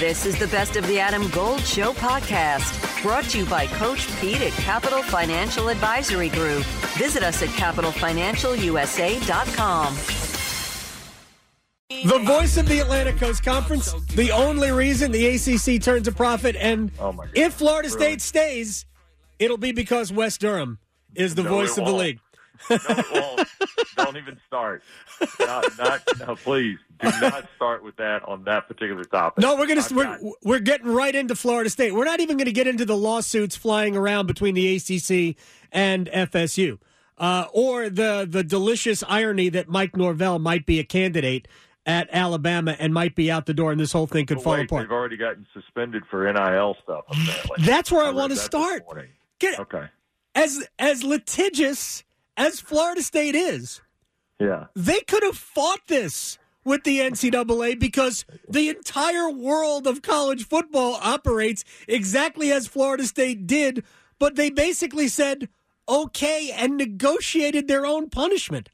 This is the Best of the Adam Gold Show podcast, brought to you by Coach Pete at Capital Financial Advisory Group. Visit us at capitalfinancialusa.com. The voice of the Atlantic Coast Conference, the only reason the ACC turns a profit, and Oh, if Florida Really? State stays, it'll be because Wes Durham is the No, voice of the league. No, won't. Don't even start. Not, not, no, please do not start with that on that particular topic. No, we're gonna we're, we're getting right into Florida State. We're not even going to get into the lawsuits flying around between the ACC and FSU, uh, or the the delicious irony that Mike Norvell might be a candidate at Alabama and might be out the door, and this whole thing could But fall wait, apart. They've already gotten suspended for NIL stuff. Apparently, That's where I, read want to start. Get, Okay. as as litigious as Florida State is, Yeah. they could have fought this with the NCAA because the entire world of college football operates exactly as Florida State did, but they basically said okay and negotiated their own punishment.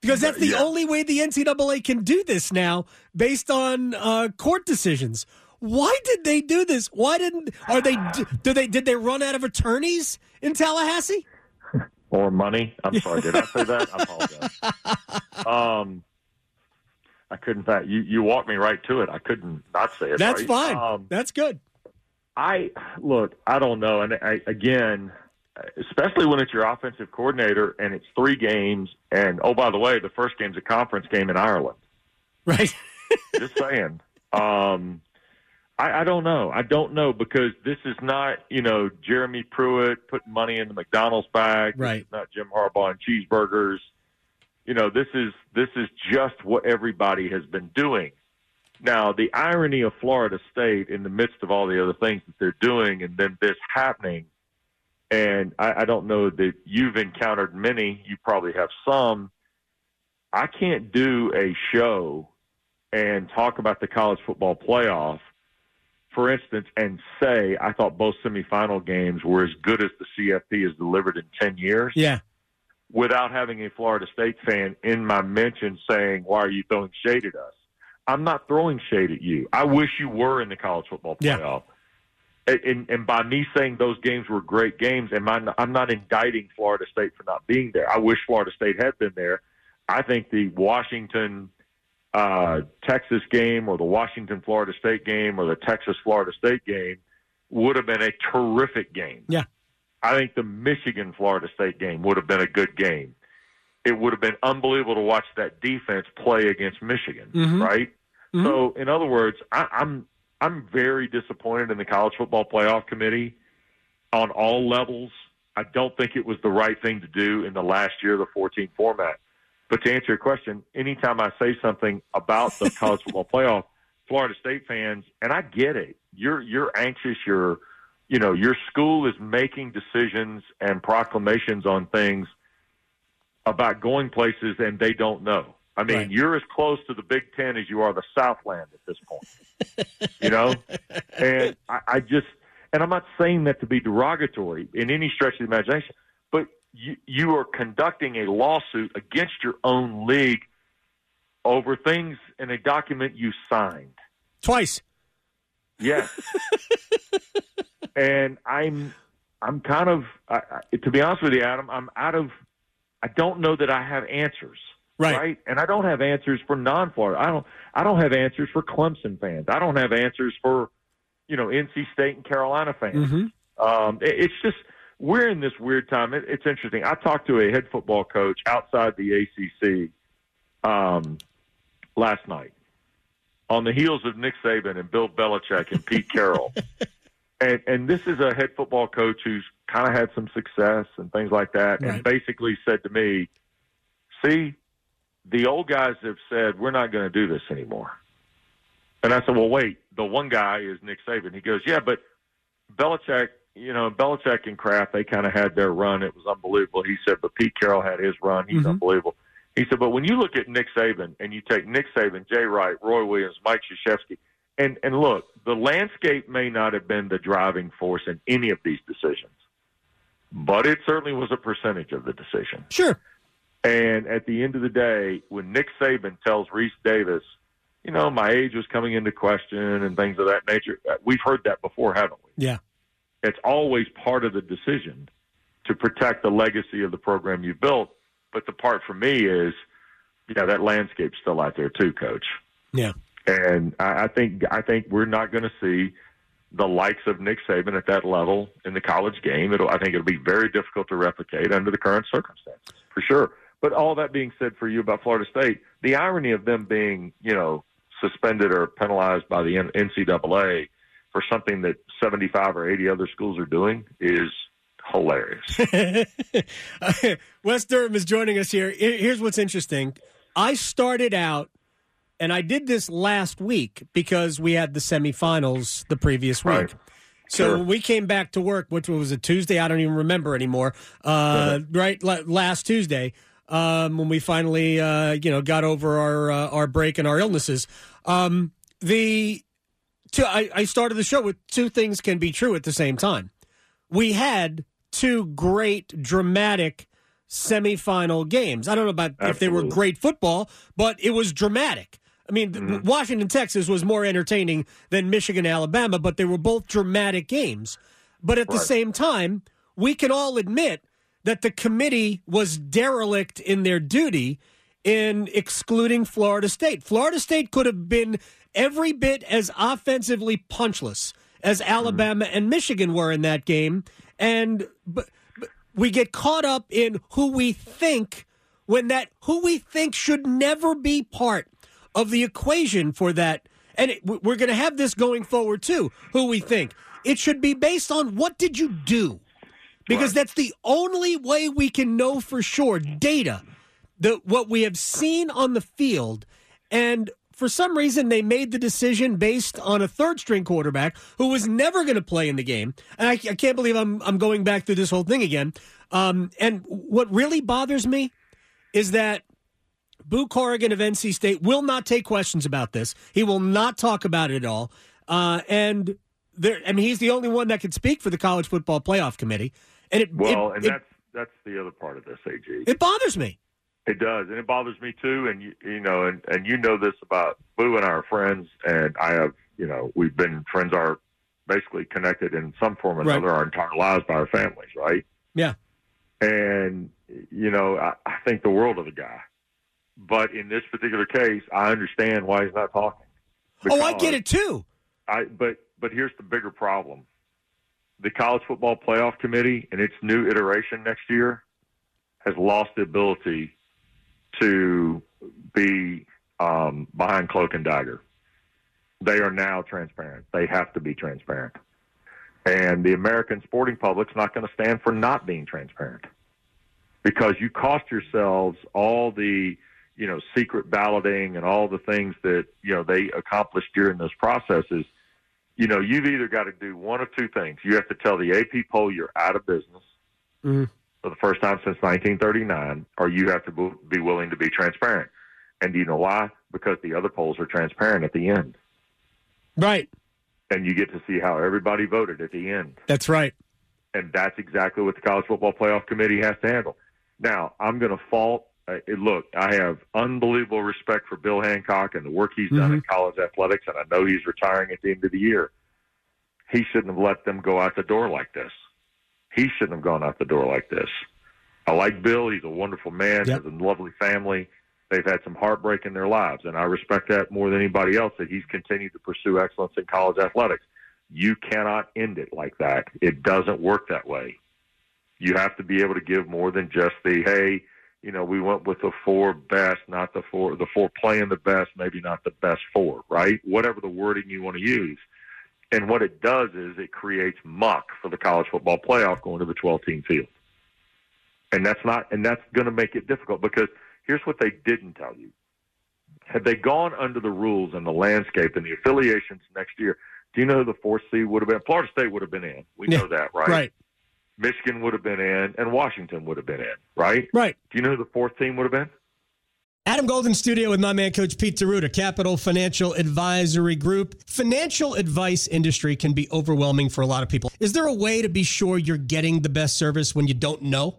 Because that's the Yeah. only way the NCAA can do this now, based on uh, court decisions. Why did they do this? Why didn't? Are they? Do they? Did they run out of attorneys in Tallahassee? Or money. I'm sorry. Did I say that? I apologize. Um, I couldn't. You you walked me right to it. I couldn't not say it. That's right. fine. Um, That's good. I look. I don't know. And I, again, especially when it's your offensive coordinator and it's three games. And oh, by the way, the first game's a conference game in Ireland. Right. Just saying. Um, I, I don't know. I don't know because this is not, you know, Jeremy Pruitt putting money in the McDonald's bag. Right. not Jim Harbaugh and cheeseburgers. You know, this is this is just what everybody has been doing. Now, the irony of Florida State in the midst of all the other things that they're doing, and then this happening, and I, I don't know that you've encountered many. You probably have some. I can't do a show and talk about the college football playoff, for instance, and say I thought both semifinal games were as good as the CFP has delivered in 10 years Yeah. without having a Florida State fan in my mention saying, Why are you throwing shade at us? I'm not throwing shade at you. I wish you were in the college football Yeah. playoff. And, and, and by me saying those games were great games, am I, I'm not indicting Florida State for not being there. I wish Florida State had been there. I think the Washington uh, Texas game or the Washington Florida State game or the Texas Florida State game would have been a terrific game. Yeah. I think the Michigan Florida State game would have been a good game. It would have been unbelievable to watch that defense play against Michigan, Mhm. right? Mhm. So, in other words, I, I'm I'm very disappointed in the college football playoff committee on all levels. I don't think it was the right thing to do in the last year of the 14 format. But to answer your question, anytime I say something about the college football playoff, Florida State fans, and I get it, you're you're anxious. You're, you know, your school is making decisions and proclamations on things about going places, and they don't know. I mean, Right. you're as close to the Big Ten as you are the Southland at this point. you know, and I, I just, and I'm not saying that to be derogatory in any stretch of the imagination, but you, you are conducting a lawsuit against your own league over things in a document you signed. Twice. Yes. and I'm I'm kind of I, I, to be honest with you, Adam. I'm out of. I don't know that I have answers. Right. And I don't have answers for non-Florida. I don't. I don't have answers for Clemson fans. I don't have answers for, you know, NC State and Carolina fans. Mm-hmm. Um, it, it's just we're in this weird time. It, it's interesting. I talked to a head football coach outside the ACC um, last night on the heels of Nick Saban and Bill Belichick and Pete Carroll. and and this is a head football coach who's kind of had some success and things like that, Right. and basically said to me, "See, the old guys have said we're not going to do this anymore." And I said, "Well, wait. The one guy is Nick Saban." He goes, "Yeah, but Belichick, you know, Belichick and Kraft, they kind of had their run. It was unbelievable." He said, "But Pete Carroll had his run. He's Mhm. unbelievable." He said, "But when you look at Nick Saban and you take Nick Saban, Jay Wright, Roy Williams, Mike Krzyzewski, and and look, the landscape may not have been the driving force in any of these decisions, but it certainly was a percentage of the decision." Sure. And at the end of the day, when Nick Saban tells Rece Davis, you know, my age was coming into question and things of that nature. Uh, we've heard that before, haven't we? Yeah. It's always part of the decision to protect the legacy of the program you built. But the part for me is, yeah, that landscape's still out there too, Coach. Yeah. And I, I think I think we're not going to see the likes of Nick Saban at that level in the college game. It'll, I think it'll be very difficult to replicate under the current circumstances, for sure. But all that being said, for you about Florida State, the irony of them being, you know, suspended or penalized by the NCAA for something that 75 or 80 other schools are doing is hilarious. Wes Durham is joining us here. Here's what's interesting. I started out, and I did this last week because we had the semifinals the previous week. Right. So Sure. we came back to work, which was a Tuesday. I don't even remember anymore. Uh, right, last Tuesday, um, when we finally, uh, you know, got over our uh, our break and our illnesses. Um, the two, I, I started the show with two things can be true at the same time. We had two great dramatic semifinal games. I don't know about if they were great football, but it was dramatic. I mean, th- mm-hmm. Washington, Texas was more entertaining than Michigan, Alabama, but they were both dramatic games. But at the same time, we can all admit that the committee was derelict in their duty in excluding Florida State. Florida State could have been every bit as offensively punchless as hmm. Alabama and Michigan were in that game. And but, but we get caught up in who we think when that who we think should never be part of the equation for that. And it, we're going to have this going forward too. Who we think it should be based on what did you do? Because that's the only way we can know for sure data the what we have seen on the field and for some reason they made the decision based on a third string quarterback who was never going to play in the game and I, I can't believe I'm I'm going back through this whole thing again um, and what really bothers me is that Boo Corrigan of NC State will not take questions about this. He will not talk about it at all. Uh, and there, I mean, he's the only one that can speak for the college football playoff committee. And it, Well, it, and it, that's that's the other part of this, AG. it bothers me. It does, and it bothers me too. And you, you know, and and you know this about Boo and I are friends, and I have, you know, we've been friends are basically connected in some form or Right. another our entire lives by our families, right? Yeah. And you know, I, I think the world of the guy, but in this particular case, I understand why he's not talking. Oh, I get it too. I but but here's the bigger problem. The college football playoff committee in its new iteration next year has lost the ability to be um, behind cloak and dagger. They are now transparent. They have to be transparent. And the American sporting public's not going to stand for not being transparent because you cost yourselves all the you know secret balloting and all the things that you know they accomplished during those processes you know you've either got to do one of two things you have to tell the ap poll you're out of business Mhm. For the first time since 1939 or you have to be willing to be transparent and do you know why because the other polls are transparent at the end Right. and you get to see how everybody voted at the end That's right. and that's exactly what the college football playoff committee has to handle. Now, I'm going to fault. Uh, look, I have unbelievable respect for Bill Hancock and the work he's done in college athletics, and I know he's retiring at the end of the year. He shouldn't have let them go out the door like this. He shouldn't have gone out the door like this. I like Bill. He's a wonderful man. Yep. Has a lovely family. They've had some heartbreak in their lives, and I respect that more than anybody else. That he's continued to pursue excellence in college athletics. You cannot end it like that. It doesn't work that way. You have to be able to give more than just the hey, you know, we went with the four best, not the four the four playing the best, maybe not the best four, right? Whatever the wording you want to use. And what it does is it creates muck for the college football playoff going to the 12 team field. And that's not and that's going to make it difficult because here's what they didn't tell you. Had they gone under the rules and the landscape and the affiliations next year, do you know who the fourth seed would have been? Florida State would have been in. We Yeah, know that, right? Right. Michigan would have been in, and Washington would have been in, right? Right. Do you know who the fourth team would have been? Adam Golden Studio with my man, Coach Pete Deruta, Capital Financial Advisory Group. Financial advice industry can be overwhelming for a lot of people. Is there a way to be sure you're getting the best service when you don't know?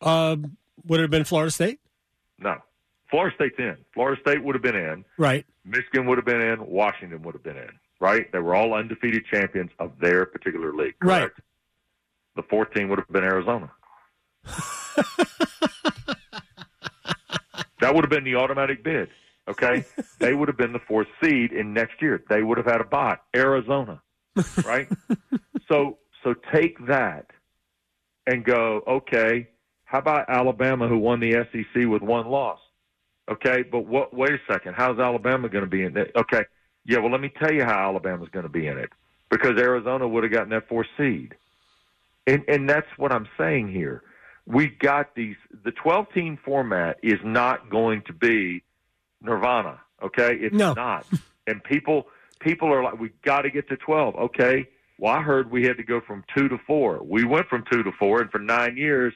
Uh, would it have been Florida State? No. Florida State's in. Florida State would have been in. Right. Michigan would have been in. Washington would have been in. Right? They were all undefeated champions of their particular league. Correct? Right. The fourth team would have been Arizona. that would have been the automatic bid. Okay, they would have been the fourth seed in next year. They would have had a bot. Arizona, right? so so take that and go. Okay, how about Alabama, who won the SEC with one loss? Okay, but what? Wait a second. How's Alabama going to be in it? Okay, yeah. Well, let me tell you how Alabama's going to be in it because Arizona would have gotten that fourth seed, and and that's what I'm saying here. We got these. The 12 team format is not going to be nirvana. Okay, it's no. not. And people people are like, we got to get to 12. Okay. Well, I heard we had to go from two to four. We went from two to four, and for nine years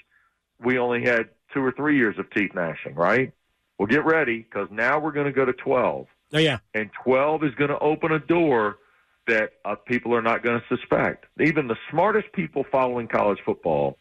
we only had two or three years of teeth gnashing, right? Well, get ready because now we're going to go to 12. Oh, yeah. And 12 is going to open a door that uh, people are not going to suspect. Even the smartest people following college football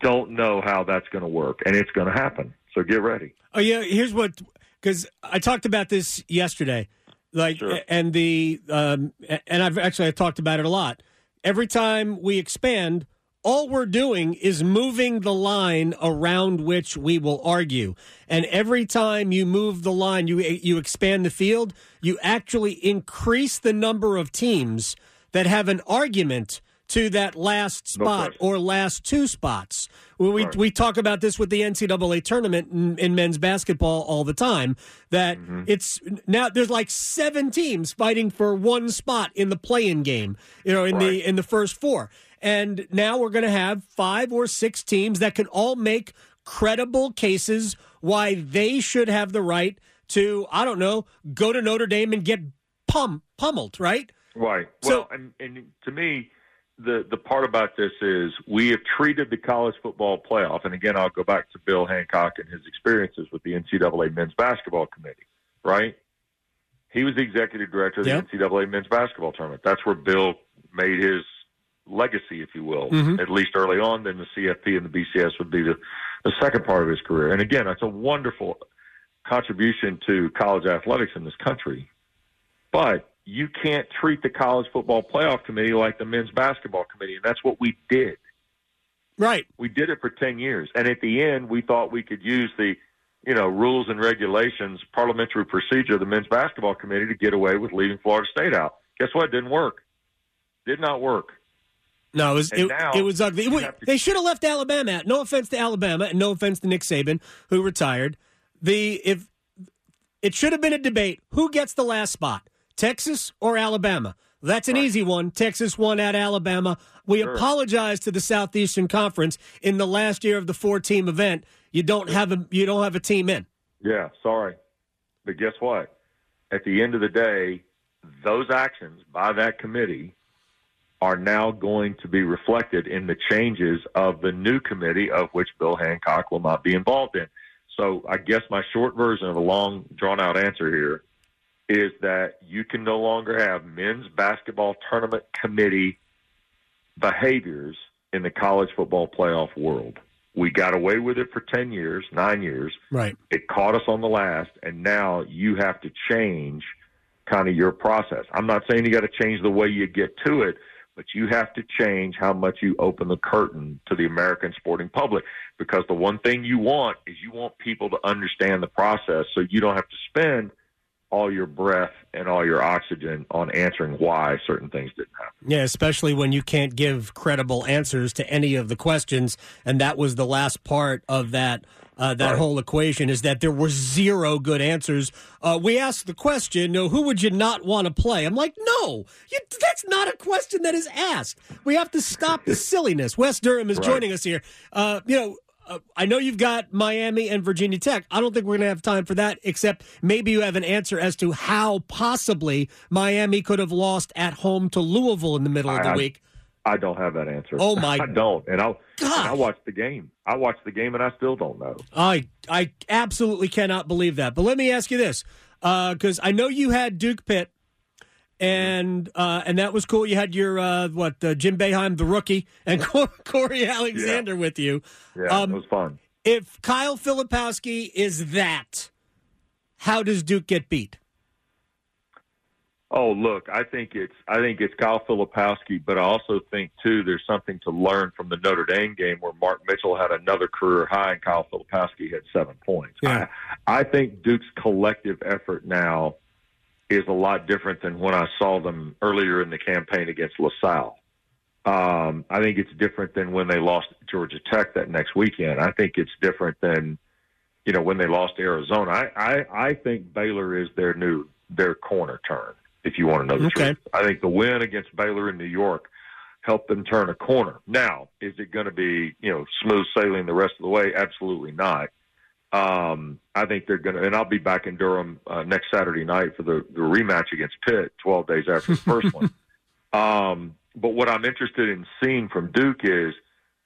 don't know how that's going to work, and it's going to happen. So get ready. Oh, yeah. Here's what, because I talked about this yesterday. Like, sure. and the, um, and I've actually I talked about it a lot. Every time we expand, all we're doing is moving the line around which we will argue. And every time you move the line, you you expand the field, you actually increase the number of teams that have an argument to that last spot or last two spots. We, right. we talk about this with the NCAA tournament in, in men's basketball all the time. That mm-hmm. it's now there's like seven teams fighting for one spot in the play-in game. You know, in right. the in the first four. And now we're going to have five or six teams that can all make credible cases why they should have the right to, I don't know, go to Notre Dame and get pum- pummeled, right? Right. So, well, and, and to me, the the part about this is we have treated the college football playoff, and again, I'll go back to Bill Hancock and his experiences with the NCAA men's basketball committee. Right? He was the executive director of the yep. NCAA men's basketball tournament. That's where Bill made his legacy, if you will, mm-hmm. at least early on. Then the CFP and the BCS would be the, the second part of his career. And again, that's a wonderful contribution to college athletics in this country. But you can't treat the college football playoff committee like the men's basketball committee, and that's what we did. Right. We did it for 10 years. And at the end, we thought we could use the, you know, rules and regulations, parliamentary procedure of the men's basketball committee to get away with leaving Florida State out. Guess what? It didn't work. Did not work. No, it was it, it, was ugly. It, to, they should have left Alabama out. No offense to Alabama, and no offense to Nick Saban, who retired. The if it should have been a debate: who gets the last spot, Texas or Alabama? That's an right. easy one. Texas won at Alabama. We sure. apologize to the Southeastern Conference in the last year of the four-team event. You don't have a you don't have a team in. Yeah, sorry, but guess what? At the end of the day, those actions by that committee are now going to be reflected in the changes of the new committee, of which Bill Hancock will not be involved in. So I guess my short version of a long, drawn out answer here is that you can no longer have men's basketball tournament committee behaviors in the college football playoff world. We got away with it for 10 years, nine years. Right. It caught us on the last, and now you have to change kind of your process. I'm not saying you got to change the way you get to it, but you have to change how much you open the curtain to the American sporting public because the one thing you want is you want people to understand the process so you don't have to spend all your breath and all your oxygen on answering why certain things didn't happen. Yeah, especially when you can't give credible answers to any of the questions. And that was the last part of that. Uh, that right. whole equation is that there were zero good answers. Uh, we asked the question, know, who would you not want to play? I'm like, no, you, that's not a question that is asked. We have to stop the silliness. Wes Durham is right. joining us here. Uh, you know, uh, I know you've got Miami and Virginia Tech. I don't think we're going to have time for that, except maybe you have an answer as to how possibly Miami could have lost at home to Louisville in the middle of the I- week. I don't have that answer. Oh, my I don't. And I I watched the game. I watched the game and I still don't know. I I absolutely cannot believe that. But let me ask you this, because I know you had Duke Pitt, and uh, and that was cool. You had your uh, what uh, Jim Boeheim, the rookie, and Cory Alexander with you. Yeah, Um, it was fun. If Kyle Filipowski is that, how does Duke get beat? Oh, look, I think it's I think it's Kyle Filipowski, but I also think too there's something to learn from the Notre Dame game where Mark Mitchell had another career high and Kyle Filipowski had seven points. Yeah. I, I think Duke's collective effort now is a lot different than when I saw them earlier in the campaign against LaSalle. Um, I think it's different than when they lost Georgia Tech that next weekend. I think it's different than you know when they lost Arizona. I I, I think Baylor is their new their corner turn. If you want to know the Okay. truth, I think the win against Baylor in New York helped them turn a corner. Now, is it going to be you know smooth sailing the rest of the way? Absolutely not. Um, I think they're going to, and I'll be back in Durham uh, next Saturday night for the, the rematch against Pitt, 12 days after the first one. Um, but what I'm interested in seeing from Duke is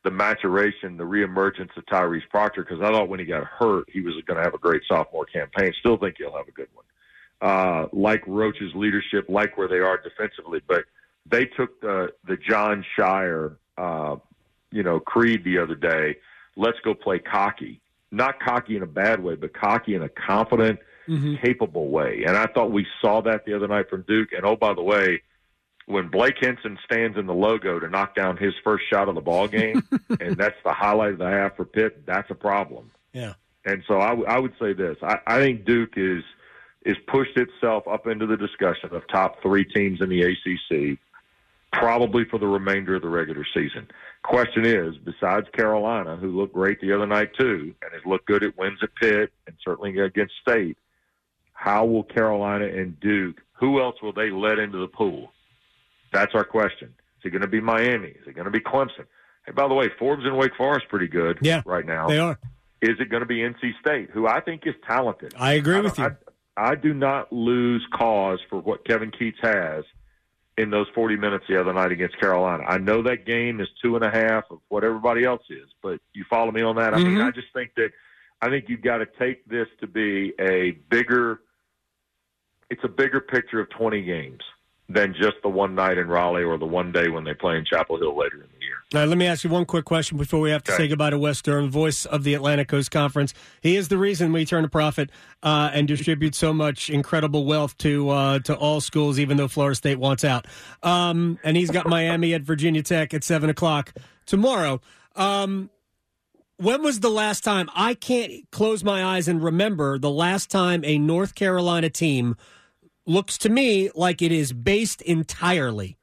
the maturation, the reemergence of Tyrese Proctor, because I thought when he got hurt, he was going to have a great sophomore campaign. Still think he'll have a good one. Uh, like Roach's leadership, like where they are defensively, but they took the the Jon Scheyer, uh, you know, creed the other day. Let's go play cocky, not cocky in a bad way, but cocky in a confident, capable way. And I thought we saw that the other night from Duke. And oh, by the way, when Blake Hinson stands in the logo to knock down his first shot of the ball game, and that's the highlight of the half for Pitt, that's a problem. Yeah. And so I, w- I would say this: I, I think Duke is is pushed itself up into the discussion of top three teams in the ACC, probably for the remainder of the regular season. Question is, besides Carolina, who looked great the other night too, and has looked good at wins at Pitt and certainly against State, how will Carolina and Duke? Who else will they let into the pool? That's our question. Is it going to be Miami? Is it going to be Clemson? Hey, by the way, Forbes and Wake Forest pretty good Yeah, right now. They are. Is it going to be NC State, who I think is talented? I agree I with you. I, I do not lose cause for what Kevin Keatts has in those 40 minutes the other night against Carolina. I know that game is two and a half of what everybody else is, but you follow me on that? I mean, Mhm. I just think that I think you've got to take this to be a bigger. It's a bigger picture of 20 games than just the one night in Raleigh or the one day when they play in Chapel Hill later in the year. All right, let me ask you one quick question before we have to Okay. say goodbye to Wes Durham, voice of the Atlantic Coast Conference. He is the reason we turn a profit uh, and distribute so much incredible wealth to uh, to all schools, even though Florida State wants out. Um, and he's got Miami at Virginia Tech at seven o'clock tomorrow. Um, when was the last time I can't close my eyes and remember the last time a North Carolina team looks to me like it is based entirely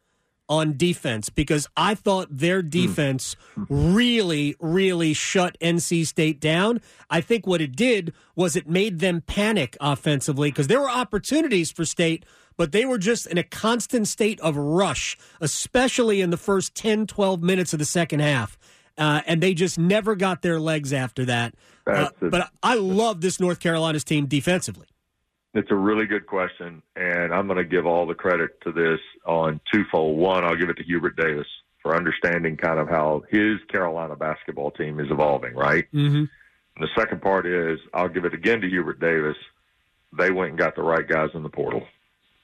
on defense because I thought their defense really, really shut NC State down. I think what it did was it made them panic offensively because there were opportunities for State, but they were just in a constant state of rush, especially in the first 10, 12 minutes of the second half. Uh, and they just never got their legs after that. Uh, but I love this North Carolina's team defensively. It's a really good question, and I'm going to give all the credit to this on twofold. One, I'll give it to Hubert Davis for understanding kind of how his Carolina basketball team is evolving, right? Mm-hmm. And the second part is I'll give it again to Hubert Davis. They went and got the right guys in the portal.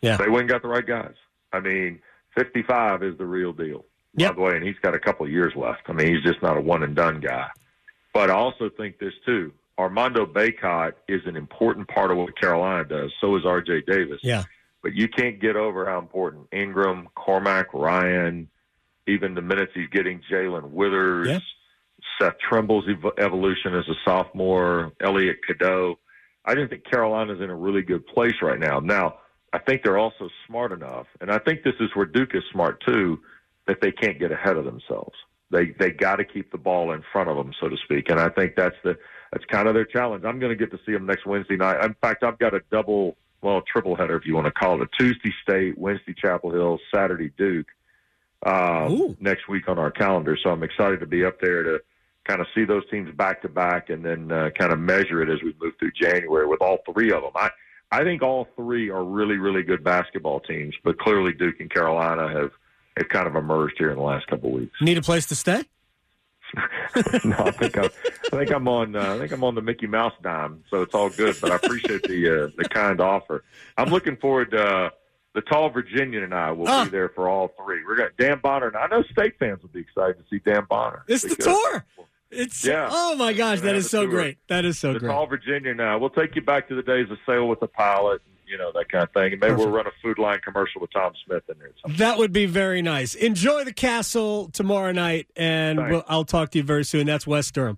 Yeah. They went and got the right guys. I mean, 55 is the real deal. Yep. By the way, and he's got a couple of years left. I mean, he's just not a one and done guy. But I also think this too. Armando Bacot is an important part of what Carolina does. So is R.J. Davis. Yeah. But you can't get over how important Ingram, Cormac, Ryan, even the minutes he's getting, Jae'Lyn Withers, Yeah. Seth Trimble's ev- evolution as a sophomore, Elliot Cadeau. I just think Carolina's in a really good place right now. Now, I think they're also smart enough, and I think this is where Duke is smart too, that they can't get ahead of themselves. They they got to keep the ball in front of them, so to speak. And I think that's the that's kind of their challenge. I'm going to get to see them next Wednesday night. In fact, I've got a double, well, triple header if you want to call it. A Tuesday State, Wednesday Chapel Hill, Saturday Duke um, next week on our calendar. So I'm excited to be up there to kind of see those teams back to back, and then uh, kind of measure it as we move through January with all three of them. I I think all three are really really good basketball teams, but clearly Duke and Carolina have have kind of emerged here in the last couple of weeks. Need a place to stay? no, I think I'm, I think I'm on. Uh, I think I'm on the Mickey Mouse dime, so it's all good. But I appreciate the uh, the kind offer. I'm looking forward to uh, the tall Virginian and I will be there for all three. We're got Dan Bonner, and I know state fans will be excited to see Dan Bonner. It's the tour. It's Yeah. oh my gosh, that is so tour. great. That is so The great. tall Virginian. Uh, we'll take you back to the days of sail with the pilot, you know that kind of thing, and maybe we'll run a Food Lion commercial with Tom Smith in there. That would be very nice. Enjoy the castle tomorrow night, and we'll, I'll talk to you very soon. That's Wes Durham.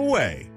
away.